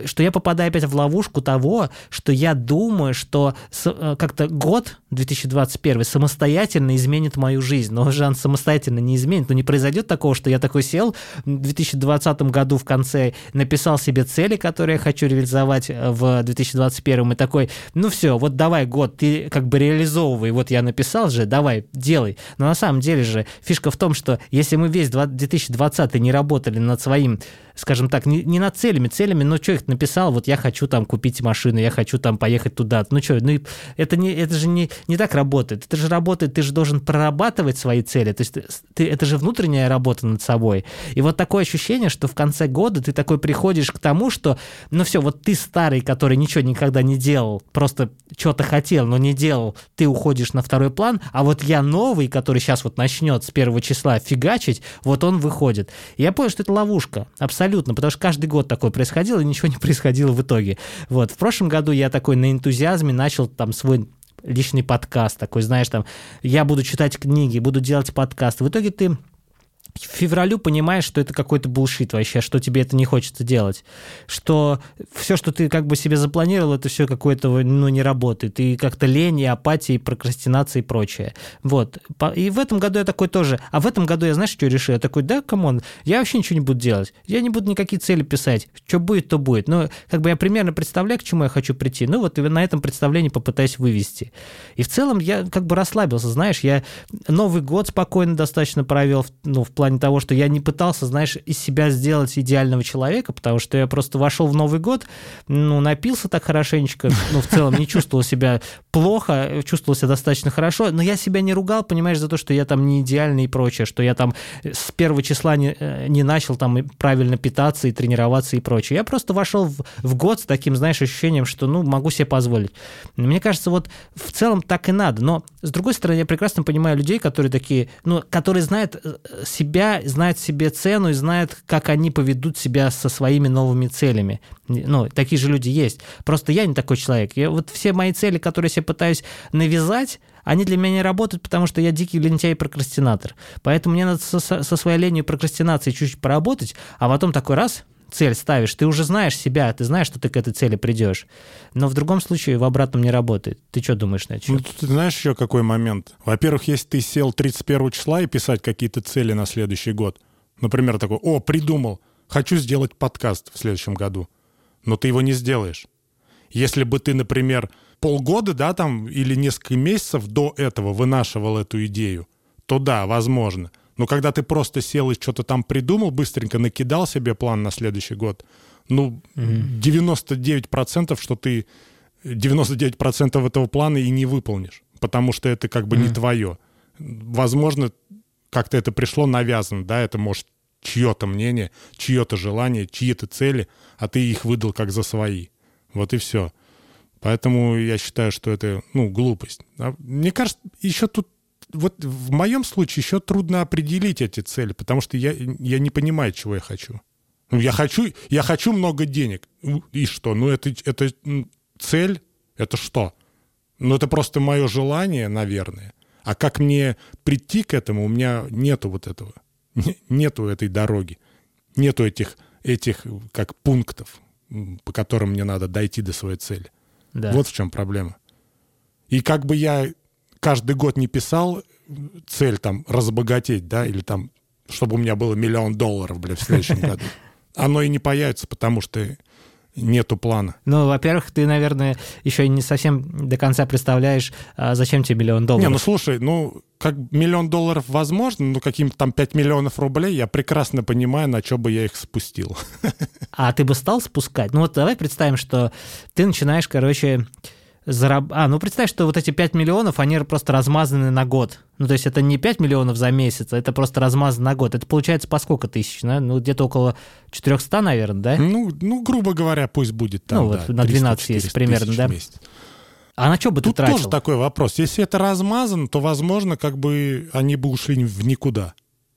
что я попадаю опять в ловушку того, что я думаю, что э, как-то год 2021 самостоятельно изменит мою жизнь. Но уже он самостоятельно не изменит. Но не произойдет такого, что я такой сел в 2020 году в конце, написал себе цели, которые я хочу реализовать э, в 2021 и такой, ну все, вот давай год, ты как бы реализовывай. Вот я написал же, давай, делай. Но на самом деле же фишка в том, что если мы весь 2020 2020 не работали над своим скажем так, не, не над целями, целями, но человек написал, вот я хочу там купить машину, я хочу там поехать туда. Ну что, ну это, не, это же не, не так работает. Это же работает, ты же должен прорабатывать свои цели. То есть ты, это же внутренняя работа над собой. И вот такое ощущение, что в конце года ты такой приходишь к тому, что, ну все, вот ты старый, который ничего никогда не делал, просто что-то хотел, но не делал, ты уходишь на второй план, а вот я новый, который сейчас вот начнет с первого числа фигачить, вот он выходит. И я понял, что это ловушка, абсолютно. Потому что каждый год такое происходило, и ничего не происходило в итоге. Вот, в прошлом году я такой на энтузиазме начал там свой личный подкаст, такой, знаешь, там, я буду читать книги, буду делать подкаст. В итоге ты в февралю понимаешь, что это какой-то булшит вообще, что тебе это не хочется делать, что все, что ты как бы себе запланировал, это все какое-то, ну, не работает, и как-то лень, и апатия, и прокрастинация, и прочее. Вот. И в этом году я такой тоже, а в этом году я, знаешь, что решил? Я такой, да, come on, я вообще ничего не буду делать, я не буду никакие цели писать, что будет, то будет. Но как бы я примерно представляю, к чему я хочу прийти, ну, вот на этом представлении попытаюсь вывести. И в целом я как бы расслабился, знаешь, я Новый год спокойно достаточно провел, ну, в плане того, что я не пытался, знаешь, из себя сделать идеального человека, потому что я просто вошел в Новый год, ну, напился так хорошенечко, ну, в целом не чувствовал себя плохо, чувствовал себя достаточно хорошо, но я себя не ругал, понимаешь, за то, что я там не идеальный и прочее, что я там с первого числа не, э, не начал там правильно питаться и тренироваться и прочее. Я просто вошел в, в год с таким, знаешь, ощущением, что, ну, могу себе позволить. Мне кажется, вот в целом так и надо, но, с другой стороны, я прекрасно понимаю людей, которые такие, ну, которые знают э, себя себя, знают себе цену и знают, как они поведут себя со своими новыми целями. Ну, такие же люди есть. Просто я не такой человек. Я, вот все мои цели, которые я себе пытаюсь навязать, они для меня не работают, потому что я дикий лентяй и прокрастинатор. Поэтому мне надо со, со своей ленью и прокрастинацией чуть-чуть поработать, а потом такой раз – цель ставишь, ты уже знаешь себя, ты знаешь, что ты к этой цели придешь. Но в другом случае в обратном не работает. Ты что думаешь на это? Ну, ты знаешь еще какой момент? Во-первых, если ты сел 31 числа и писать какие-то цели на следующий год, например, такой, о, придумал, хочу сделать подкаст в следующем году, но ты его не сделаешь. Если бы ты, например, полгода, да, там, или несколько месяцев до этого вынашивал эту идею, то да, возможно – но когда ты просто сел и что-то там придумал, быстренько накидал себе план на следующий год, ну, угу. 99%, что ты 99% этого плана и не выполнишь, потому что это как бы угу. не твое. Возможно, как-то это пришло навязано, да, это может чье-то мнение, чье-то желание, чьи-то цели, а ты их выдал как за свои. Вот и все. Поэтому я считаю, что это, ну, глупость. А мне кажется, еще тут вот в моем случае еще трудно определить эти цели, потому что я, я не понимаю, чего я хочу. Ну, я хочу, я хочу много денег. Ну, и что? Ну, это, это цель? Это что? Ну, это просто мое желание, наверное. А как мне прийти к этому, у меня нету вот этого. Нету этой дороги. Нету этих, этих как пунктов, по которым мне надо дойти до своей цели. Да. Вот в чем проблема. И как бы я каждый год не писал цель там разбогатеть, да, или там, чтобы у меня было миллион долларов, бля, в следующем году. Оно и не появится, потому что нету плана. Ну, во-первых, ты, наверное, еще не совсем до конца представляешь, а зачем тебе миллион долларов. Не, ну слушай, ну, как миллион долларов возможно, ну, каким-то там 5 миллионов рублей, я прекрасно понимаю, на что бы я их спустил. А ты бы стал спускать? Ну, вот давай представим, что ты начинаешь, короче, зараб... А, ну представь, что вот эти 5 миллионов, они просто размазаны на год. Ну, то есть это не 5 миллионов за месяц, а это просто размазано на год. Это получается по сколько тысяч, да? Ну, где-то около 400, наверное, да? Ну, ну грубо говоря, пусть будет там, Ну, вот да, на 12 есть примерно, да? А на что бы Тут ты тратил? тоже такой вопрос. Если это размазано, то, возможно, как бы они бы ушли в никуда.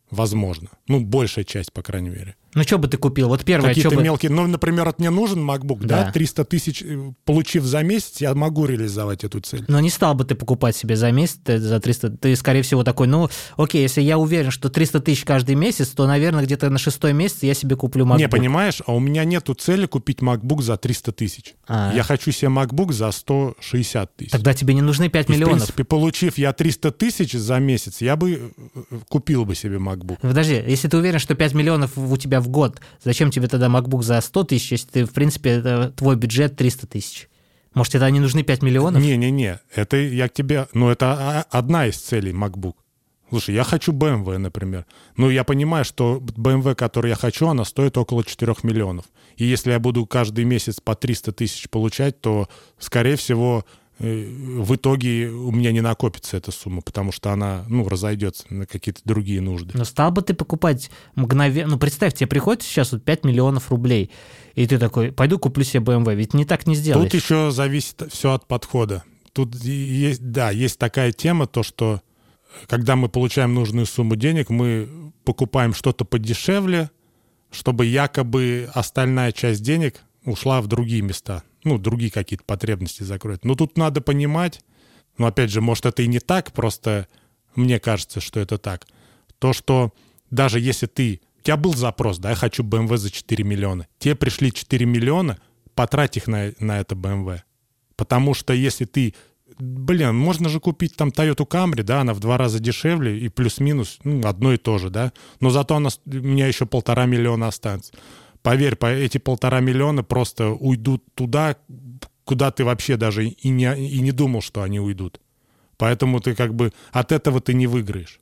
Возможно. Ну, большая часть, по крайней мере. Ну, что бы ты купил? Вот первое, Какие-то бы... мелкие... Ну, например, от мне нужен MacBook, да. да? 300 тысяч, э, получив за месяц, я могу реализовать эту цель. Но не стал бы ты покупать себе за месяц за 300... Ты, скорее всего, такой, ну, окей, если я уверен, что 300 тысяч каждый месяц, то, наверное, где-то на шестой месяц я себе куплю MacBook. Не, понимаешь, а у меня нету цели купить MacBook за 300 тысяч. А. Я хочу себе MacBook за 160 тысяч. Тогда тебе не нужны 5 И, миллионов. в принципе, получив я 300 тысяч за месяц, я бы э, купил бы себе MacBook. Подожди, если ты уверен, что 5 миллионов у тебя в год, зачем тебе тогда MacBook за 100 тысяч, если ты, в принципе, это твой бюджет 300 тысяч? Может, тебе не нужны 5 миллионов? Не-не-не, это я к тебе... Ну, это одна из целей MacBook. Слушай, я хочу BMW, например. Ну, я понимаю, что BMW, который я хочу, она стоит около 4 миллионов. И если я буду каждый месяц по 300 тысяч получать, то, скорее всего, в итоге у меня не накопится эта сумма, потому что она, ну, разойдется на какие-то другие нужды. Но стал бы ты покупать мгновенно... Ну, представь, тебе приходит сейчас вот 5 миллионов рублей, и ты такой, пойду куплю себе BMW, ведь не так не сделаешь. Тут еще зависит все от подхода. Тут есть, да, есть такая тема, то, что когда мы получаем нужную сумму денег, мы покупаем что-то подешевле, чтобы якобы остальная часть денег ушла в другие места, ну, другие какие-то потребности закроет. Но тут надо понимать, ну, опять же, может, это и не так, просто мне кажется, что это так. То, что даже если ты... У тебя был запрос, да, я хочу BMW за 4 миллиона. Тебе пришли 4 миллиона, потрать их на, на это BMW. Потому что если ты блин, можно же купить там Toyota Camry, да, она в два раза дешевле и плюс-минус ну, одно и то же, да, но зато она, у меня еще полтора миллиона останется. Поверь, по, эти полтора миллиона просто уйдут туда, куда ты вообще даже и не, и не думал, что они уйдут. Поэтому ты как бы от этого ты не выиграешь,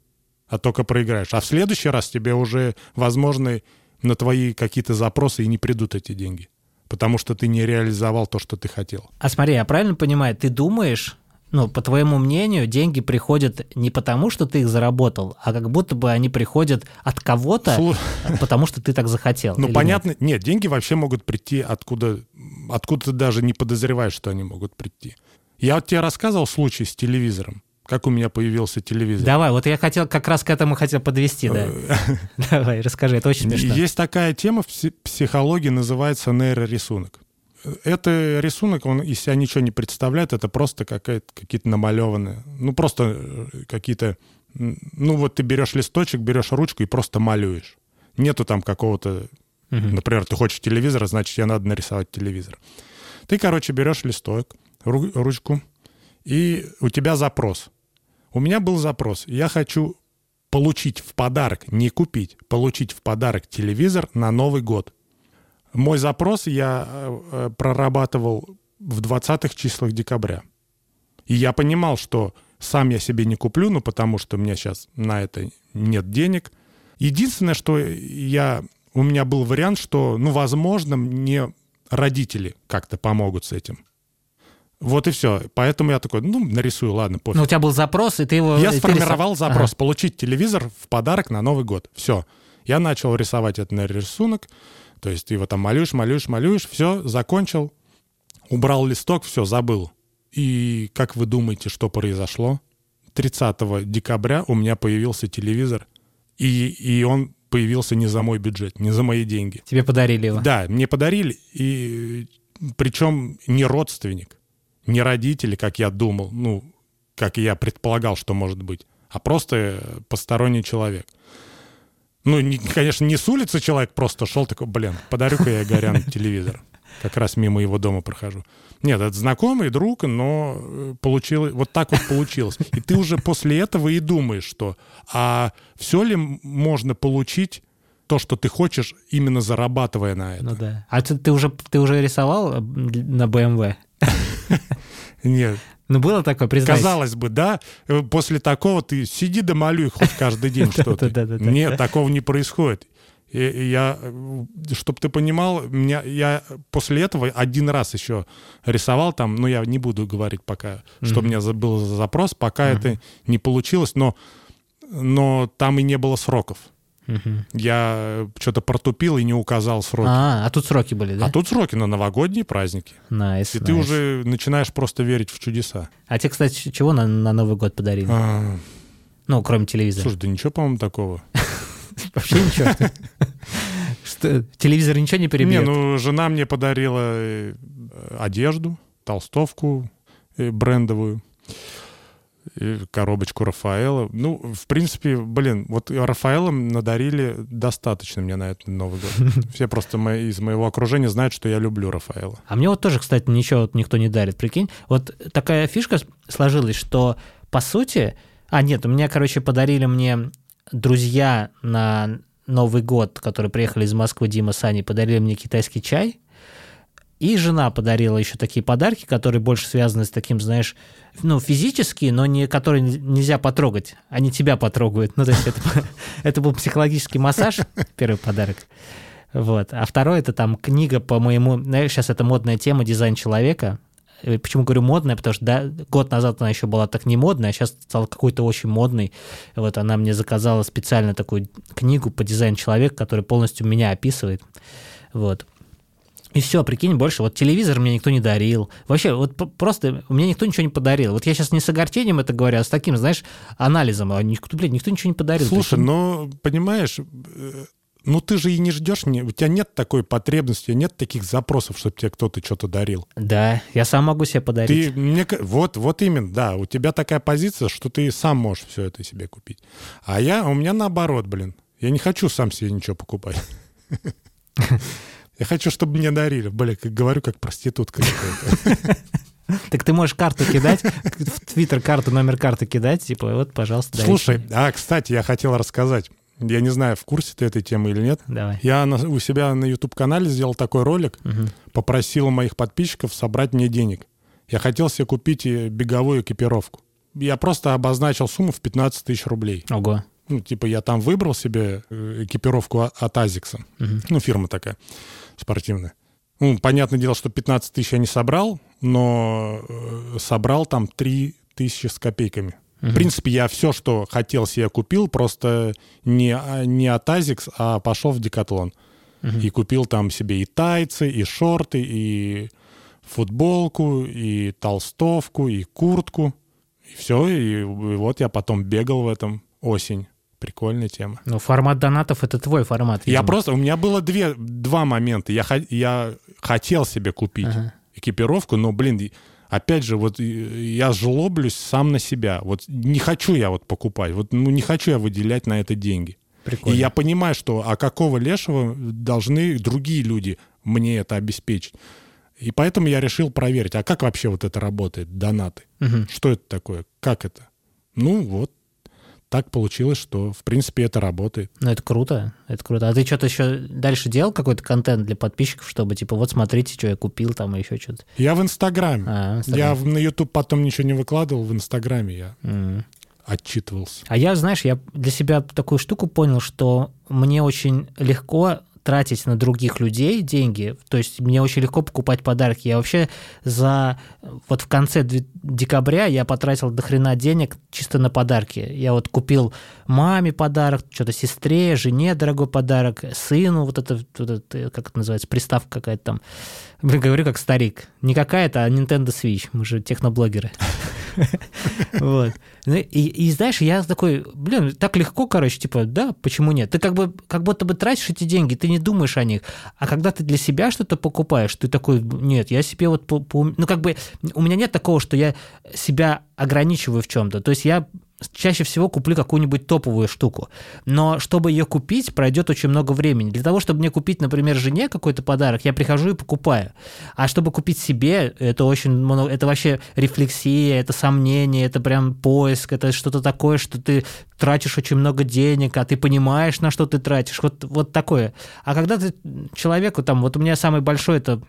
а только проиграешь. А в следующий раз тебе уже, возможно, на твои какие-то запросы и не придут эти деньги потому что ты не реализовал то, что ты хотел. А смотри, я правильно понимаю, ты думаешь, ну, по твоему мнению, деньги приходят не потому, что ты их заработал, а как будто бы они приходят от кого-то, Слу... потому что ты так захотел. Ну, понятно. Нет? нет, деньги вообще могут прийти откуда, откуда ты даже не подозреваешь, что они могут прийти. Я вот тебе рассказывал случай с телевизором как у меня появился телевизор. Давай, вот я хотел как раз к этому хотел подвести, да. Давай, расскажи, это очень смешно. Есть такая тема в психологии, называется нейрорисунок. Это рисунок, он из себя ничего не представляет, это просто какие-то намалеванные, ну просто э, какие-то, ну вот ты берешь листочек, берешь ручку и просто малюешь. Нету там какого-то, угу. например, ты хочешь телевизор, значит, тебе надо нарисовать телевизор. Ты, короче, берешь листок, ручку, и у тебя запрос. У меня был запрос. Я хочу получить в подарок, не купить, получить в подарок телевизор на Новый год. Мой запрос я э, э прорабатывал в 20-х числах декабря. И я понимал, что сам я себе не куплю, ну потому что у меня сейчас на это нет денег. Единственное, что я, у меня был вариант, что, ну, возможно, мне родители как-то помогут с этим. Вот и все. Поэтому я такой, ну, нарисую, ладно, пофиг. Но у тебя был запрос, и ты его... Я сформировал рисов... запрос, ага. получить телевизор в подарок на Новый год. Все. Я начал рисовать этот рисунок. То есть ты его там малюешь, малюешь, малюешь. Все, закончил. Убрал листок, все, забыл. И как вы думаете, что произошло? 30 декабря у меня появился телевизор. И, и он появился не за мой бюджет, не за мои деньги. Тебе подарили его? Да, мне подарили. И причем не родственник не родители, как я думал, ну, как я предполагал, что может быть, а просто посторонний человек. Ну, не, конечно, не с улицы человек просто шел такой, блин, подарю-ка я Горян телевизор. Как раз мимо его дома прохожу. Нет, это знакомый друг, но э, получилось, вот так вот получилось. И ты уже после этого и думаешь, что а все ли можно получить то, что ты хочешь, именно зарабатывая на это. Ну да. А ты, ты, уже, ты уже рисовал э, на BMW? Нет. Ну, было такое, признайся. Казалось бы, да, э, после такого ты сиди да малюй хоть каждый день что-то. Нет, такого не происходит. И я, э, чтобы ты понимал, меня, я после этого один раз еще рисовал там, но я не буду говорить пока, что у меня был запрос, пока это не получилось, но, но там и не было сроков. Угу. Я что-то протупил и не указал сроки. А, а тут сроки были, да? А тут сроки на новогодние праздники. Nice, и nice. ты уже начинаешь просто верить в чудеса. А тебе, кстати, чего на, на Новый год подарили? А... Ну, кроме телевизора. Слушай, да ничего, по-моему, такого. Вообще ничего. Что, телевизор ничего не перебьет? Не, ну, жена мне подарила э, одежду, толстовку э, коробочку Рафаэла. Ну, в принципе, блин, вот Рафаэла надарили достаточно мне на этот Новый год. Все просто мои, из моего окружения знают, что я люблю Рафаэла. А мне вот тоже, кстати, ничего вот никто не дарит, прикинь. Вот такая фишка сложилась, что, по сути... А, нет, у меня, короче, подарили мне друзья на Новый год, которые приехали из Москвы, Дима, Сани, подарили мне китайский чай, И жена подарила еще такие подарки, которые больше связаны с таким, знаешь, ну, физические, но не которые нельзя потрогать. Они тебя потрогают. Ну, то есть это, это был психологический массаж, первый подарок. Вот. А второй это там книга по моему... Знаешь, сейчас это модная тема «Дизайн человека». Почему говорю модная? Потому что да, год назад она еще была так не модная, а сейчас стала какой-то очень модной. Вот она мне заказала специально такую книгу по дизайну человека, которая полностью меня описывает. Вот. И все, прикинь, больше. Вот телевизор мне никто не дарил. Вообще, вот просто мне никто ничего не подарил. Вот я сейчас не с огорчением это говорю, а с таким, знаешь, анализом. А никто, блядь, никто ничего не подарил. Слушай, но, понимаешь, э, ну ты же и не ждешь, у тебя нет такой потребности, нет таких запросов, чтобы тебе кто-то что-то дарил. Да, я сам могу себе подарить. Ты, мне, вот, вот именно, да, у тебя такая позиция, что ты сам можешь все это себе купить. А я, у меня наоборот, блин, я не хочу сам себе ничего покупать. Я хочу, чтобы мне дарили. Бля, как говорю, как проститутка Так ты можешь карту кидать, в Твиттер карту, номер карты кидать, типа, вот, пожалуйста, Слушай, а, кстати, я хотел рассказать. Я не знаю, в курсе ты этой темы или нет. Давай. Я на, у себя на YouTube-канале сделал такой ролик, угу. попросил моих подписчиков собрать мне денег. Я хотел себе купить беговую экипировку. Я просто обозначил сумму в 15 тысяч рублей. Ого. Ну, типа я там выбрал себе э, экипировку от Азикса. Угу. Ну, фирма такая спортивная. Ну, понятное дело, что 15 тысяч я не собрал, но э, собрал там 3 тысячи с копейками. Угу. В принципе, я все, что хотел себе купил, просто не, не от Азикс, а пошел в Декатлон. Угу. И купил там себе и тайцы, и шорты, и футболку, и толстовку, и куртку. И все, и вот я потом бегал в этом осень. Прикольная тема. Ну, формат донатов — это твой формат. Видимо. Я просто... У меня было две, два момента. Я, я хотел себе купить ага. экипировку, но, блин, опять же, вот я жлоблюсь сам на себя. Вот не хочу я вот покупать, вот ну не хочу я выделять на это деньги. Прикольно. И я понимаю, что а какого лешего должны другие люди мне это обеспечить. И поэтому я решил проверить, а как вообще вот это работает, донаты? Угу. Что это такое? Как это? Ну вот, так получилось, что, в принципе, это работает. Ну, это круто, это круто. А ты что-то еще дальше делал какой-то контент для подписчиков, чтобы, типа, вот смотрите, что я купил там и еще что-то? Я в Инстаграме. А, Я на YouTube потом ничего не выкладывал, в Инстаграме я mm. отчитывался. А я, знаешь, я для себя такую штуку понял, что мне очень легко тратить на других людей деньги. То есть мне очень легко покупать подарки. Я вообще за... Вот в конце декабря я потратил до хрена денег чисто на подарки. Я вот купил маме подарок, что-то сестре, жене дорогой подарок, сыну, вот это, вот это как это называется, приставка какая-то там. Блин, говорю как старик. Не какая-то, а Nintendo Switch. Мы же техноблогеры. Вот. Ну, и, знаешь, я такой, блин, так легко, короче, типа, да, почему нет? Ты как бы, как будто бы тратишь эти деньги, ты не думаешь о них. А когда ты для себя что-то покупаешь, ты такой, нет, я себе вот, ну как бы, у меня нет такого, что я себя ограничиваю в чем-то. То есть я чаще всего куплю какую-нибудь топовую штуку. Но чтобы ее купить, пройдет очень много времени. Для того, чтобы мне купить, например, жене какой-то подарок, я прихожу и покупаю. А чтобы купить себе, это очень много, это вообще рефлексия, это сомнение, это прям поиск, это что-то такое, что ты тратишь очень много денег, а ты понимаешь, на что ты тратишь. Вот, вот такое. А когда ты человеку там, вот у меня самый большой это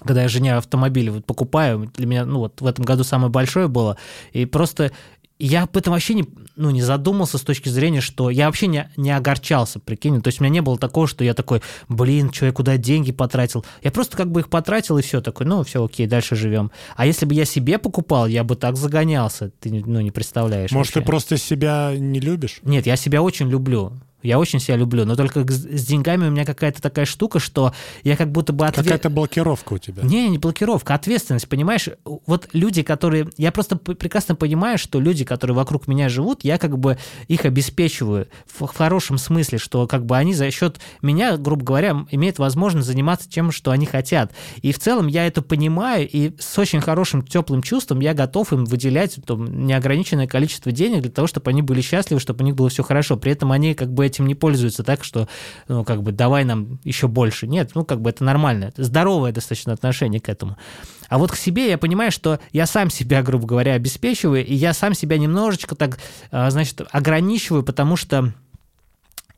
когда я жене автомобиль вот покупаю, для меня, ну вот в этом году самое большое было, и просто я об этом вообще не, ну, не задумался с точки зрения, что я вообще не, не огорчался, прикинь. То есть у меня не было такого, что я такой, блин, что я куда деньги потратил. Я просто как бы их потратил и все, такой, ну, все, окей, дальше живем. А если бы я себе покупал, я бы так загонялся, ты ну, не представляешь. Может, вообще. ты просто себя не любишь? Нет, я себя очень люблю. Я очень себя люблю, но только с деньгами у меня какая-то такая штука, что я как будто бы... Отве... Какая-то блокировка у тебя. Не, не блокировка, ответственность, понимаешь? Вот люди, которые... Я просто прекрасно понимаю, что люди, которые вокруг меня живут, я как бы их обеспечиваю в хорошем смысле, что как бы они за счет меня, грубо говоря, имеют возможность заниматься тем, что они хотят. И в целом я это понимаю, и с очень хорошим, теплым чувством я готов им выделять там, неограниченное количество денег для того, чтобы они были счастливы, чтобы у них было все хорошо. При этом они как бы этим не пользуются так, что, ну, как бы, давай нам еще больше. Нет, ну, как бы это нормально, это здоровое достаточно отношение к этому. А вот к себе я понимаю, что я сам себя, грубо говоря, обеспечиваю, и я сам себя немножечко так, а, значит, ограничиваю, потому что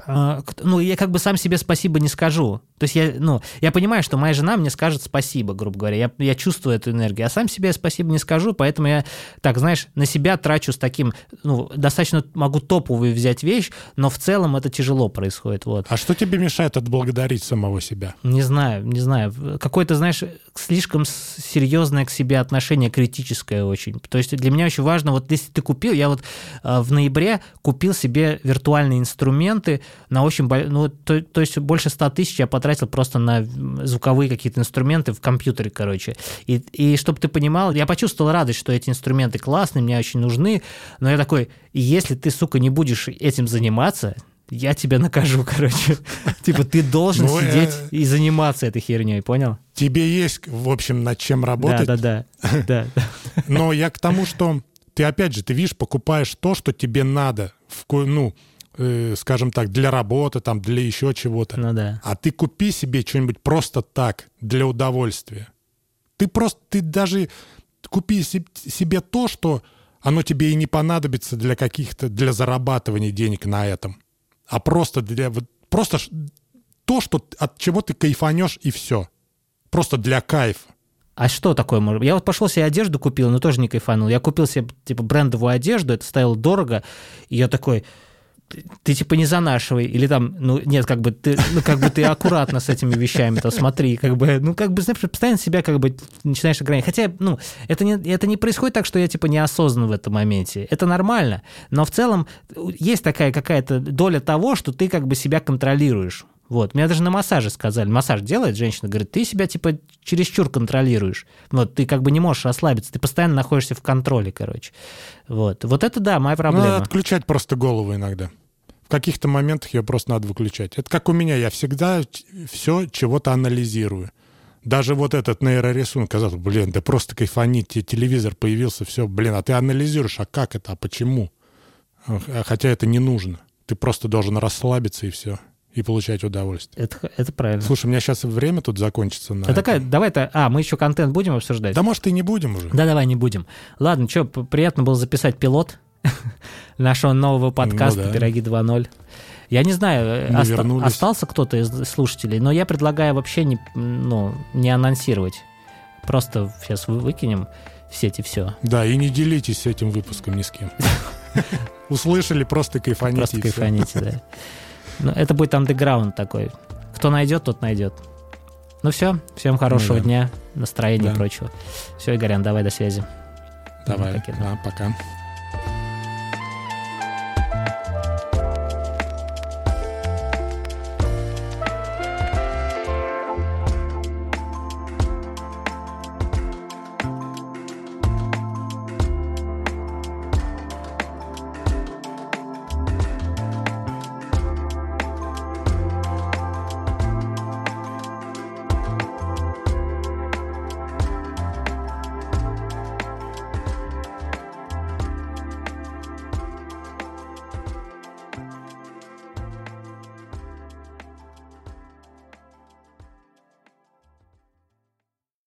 ну, я как бы сам себе спасибо не скажу. То есть я, ну, я понимаю, что моя жена мне скажет спасибо, грубо говоря. Я, я чувствую эту энергию, а сам себе спасибо не скажу, поэтому я, так, знаешь, на себя трачу с таким, ну, достаточно могу топовую взять вещь, но в целом это тяжело происходит, вот. А что тебе мешает отблагодарить самого себя? Не знаю, не знаю. Какое-то, знаешь, слишком серьезное к себе отношение, критическое очень. То есть для меня очень важно, вот если ты купил, я вот э, в ноябре купил себе виртуальные инструменты, на очень... Ну, то, то есть больше 100 тысяч я потратил просто на звуковые какие-то инструменты в компьютере, короче. И, и чтобы ты понимал, я почувствовал радость, что эти инструменты классные, мне очень нужны, но я такой, если ты, сука, не будешь этим заниматься, я тебя накажу, короче. Типа ты должен ну, сидеть э, и заниматься этой херней, понял? Тебе есть, в общем, над чем работать. Да, да, да. Но я к тому, что ты опять же, ты видишь, покупаешь то, что тебе надо. В, ну, э, скажем так, для работы, там, для еще чего-то. Ну да. А ты купи себе что-нибудь просто так, для удовольствия. Ты просто, ты даже купи себе то, что оно тебе и не понадобится для каких-то, для зарабатывания денег на этом. А просто для, просто то, что, от чего ты кайфанешь и все. Просто для кайфа. А что такое может Я вот пошел себе одежду купил, но тоже не кайфанул. Я купил себе, типа, брендовую одежду, это стоило дорого, и я такой, ты типа не занашивай, или там, ну нет, как бы ты, ну как бы ты аккуратно с этими вещами, то смотри, как бы, ну как бы, знаешь, постоянно себя как бы начинаешь ограничивать. Хотя, ну, это не, это не происходит так, что я типа неосознан в этом моменте. Это нормально, но в целом есть такая какая-то доля того, что ты как бы себя контролируешь. Вот. Меня даже на массаже сказали. Массаж делает женщина, говорит, ты себя типа чересчур контролируешь. Вот, ты как бы не можешь расслабиться, ты постоянно находишься в контроле, короче. Вот. Вот это да, моя проблема. Надо отключать просто голову иногда. В каких-то моментах ее просто надо выключать. Это как у меня, я всегда все чего-то анализирую. Даже вот этот нейрорисунок, казалось, блин, да просто кайфанить, телевизор появился, все, блин, а ты анализируешь, а как это, а почему? Хотя это не нужно. Ты просто должен расслабиться и все и получать удовольствие. Это, это правильно. Слушай, у меня сейчас время тут закончится. На это такая, давай-то, а, мы еще контент будем обсуждать? Да, может, и не будем уже. Да, давай, не будем. Ладно, что, приятно было записать пилот нашего нового подкаста ну, да. «Пироги 2.0». Я не знаю, оста- остался кто-то из слушателей, но я предлагаю вообще не, ну, не анонсировать. Просто сейчас выкинем в сети все. Да, и не делитесь этим выпуском ни с кем. Услышали, просто кайфаните. Просто кайфаните, да. Ну, это будет андеграунд такой. Кто найдет, тот найдет. Ну все, всем хорошего ну, да. дня, настроения да. и прочего. Все, Игорян, давай до связи. Давай, ну, да, пока.